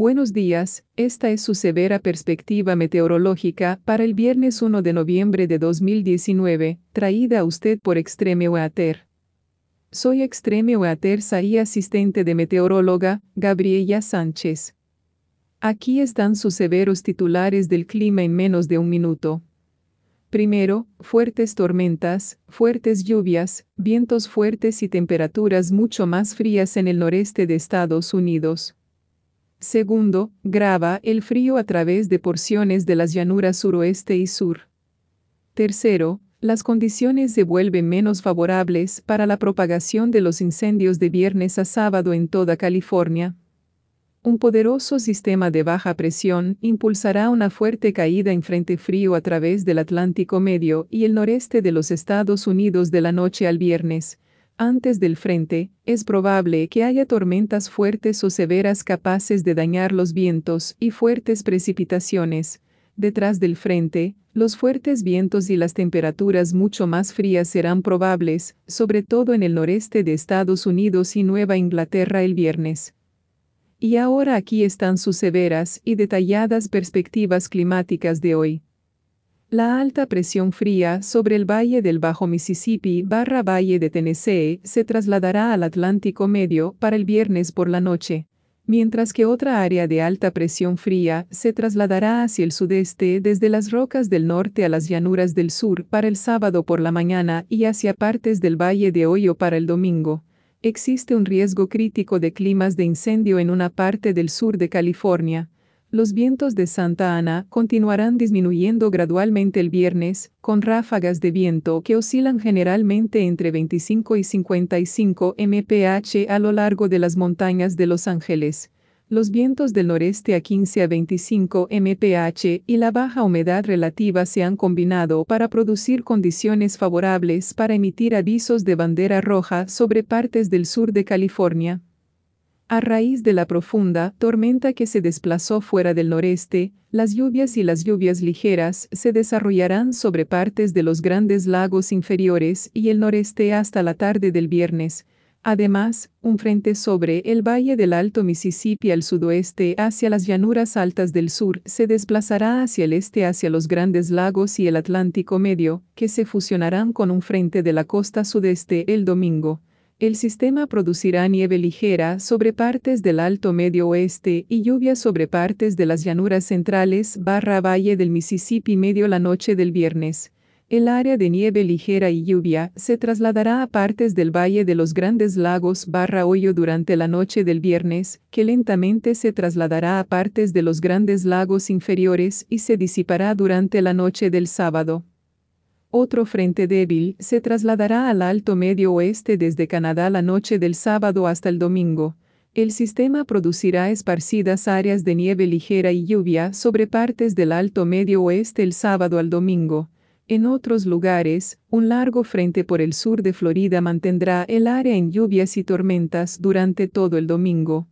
Buenos días, esta es su severa perspectiva meteorológica para el viernes 1 de noviembre de 2019, traída a usted por Extreme Weather. Soy Extreme Weather y asistente de meteoróloga, Gabriela Sánchez. Aquí están sus severos titulares del clima en menos de un minuto. Primero, fuertes tormentas, fuertes lluvias, vientos fuertes y temperaturas mucho más frías en el noreste de Estados Unidos. Segundo, graba el frío a través de porciones de las llanuras suroeste y sur. Tercero, las condiciones se vuelven menos favorables para la propagación de los incendios de viernes a sábado en toda California. Un poderoso sistema de baja presión impulsará una fuerte caída en frente frío a través del Atlántico Medio y el noreste de los Estados Unidos de la noche al viernes, antes del frente, es probable que haya tormentas fuertes o severas capaces de dañar los vientos y fuertes precipitaciones. Detrás del frente, los fuertes vientos y las temperaturas mucho más frías serán probables, sobre todo en el noreste de Estados Unidos y Nueva Inglaterra el viernes. Y ahora aquí están sus severas y detalladas perspectivas climáticas de hoy. La alta presión fría sobre el valle del Bajo Mississippi barra valle de Tennessee se trasladará al Atlántico Medio para el viernes por la noche, mientras que otra área de alta presión fría se trasladará hacia el sudeste desde las rocas del norte a las llanuras del sur para el sábado por la mañana y hacia partes del Valle de Hoyo para el domingo. Existe un riesgo crítico de climas de incendio en una parte del sur de California los vientos de Santa Ana continuarán disminuyendo gradualmente el viernes, con ráfagas de viento que oscilan generalmente entre 25 y 55 mph a lo largo de las montañas de Los Ángeles. Los vientos del noreste a 15 a 25 mph y la baja humedad relativa se han combinado para producir condiciones favorables para emitir avisos de bandera roja sobre partes del sur de California. A raíz de la profunda tormenta que se desplazó fuera del noreste, las lluvias y las lluvias ligeras se desarrollarán sobre partes de los grandes lagos inferiores y el noreste hasta la tarde del viernes. Además, un frente sobre el valle del Alto Mississippi al sudoeste hacia las llanuras altas del sur se desplazará hacia el este hacia los grandes lagos y el Atlántico Medio, que se fusionarán con un frente de la costa sudeste el domingo. El sistema producirá nieve ligera sobre partes del Alto Medio Oeste y lluvia sobre partes de las llanuras centrales barra valle del Mississippi medio la noche del viernes. El área de nieve ligera y lluvia se trasladará a partes del Valle de los Grandes Lagos barra hoyo durante la noche del viernes, que lentamente se trasladará a partes de los Grandes Lagos inferiores y se disipará durante la noche del sábado. Otro frente débil se trasladará al Alto Medio Oeste desde Canadá la noche del sábado hasta el domingo. El sistema producirá esparcidas áreas de nieve ligera y lluvia sobre partes del Alto Medio Oeste el sábado al domingo. En otros lugares, un largo frente por el sur de Florida mantendrá el área en lluvias y tormentas durante todo el domingo.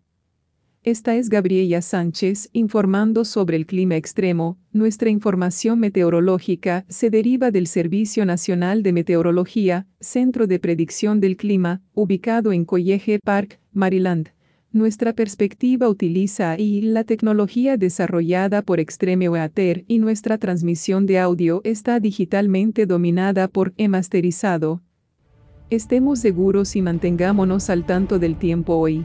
Esta es Gabriela Sánchez informando sobre el clima extremo. Nuestra información meteorológica se deriva del Servicio Nacional de Meteorología, Centro de Predicción del Clima, ubicado en College Park, Maryland. Nuestra perspectiva utiliza y la tecnología desarrollada por Extreme Weather y nuestra transmisión de audio está digitalmente dominada por e-masterizado. Estemos seguros y mantengámonos al tanto del tiempo hoy.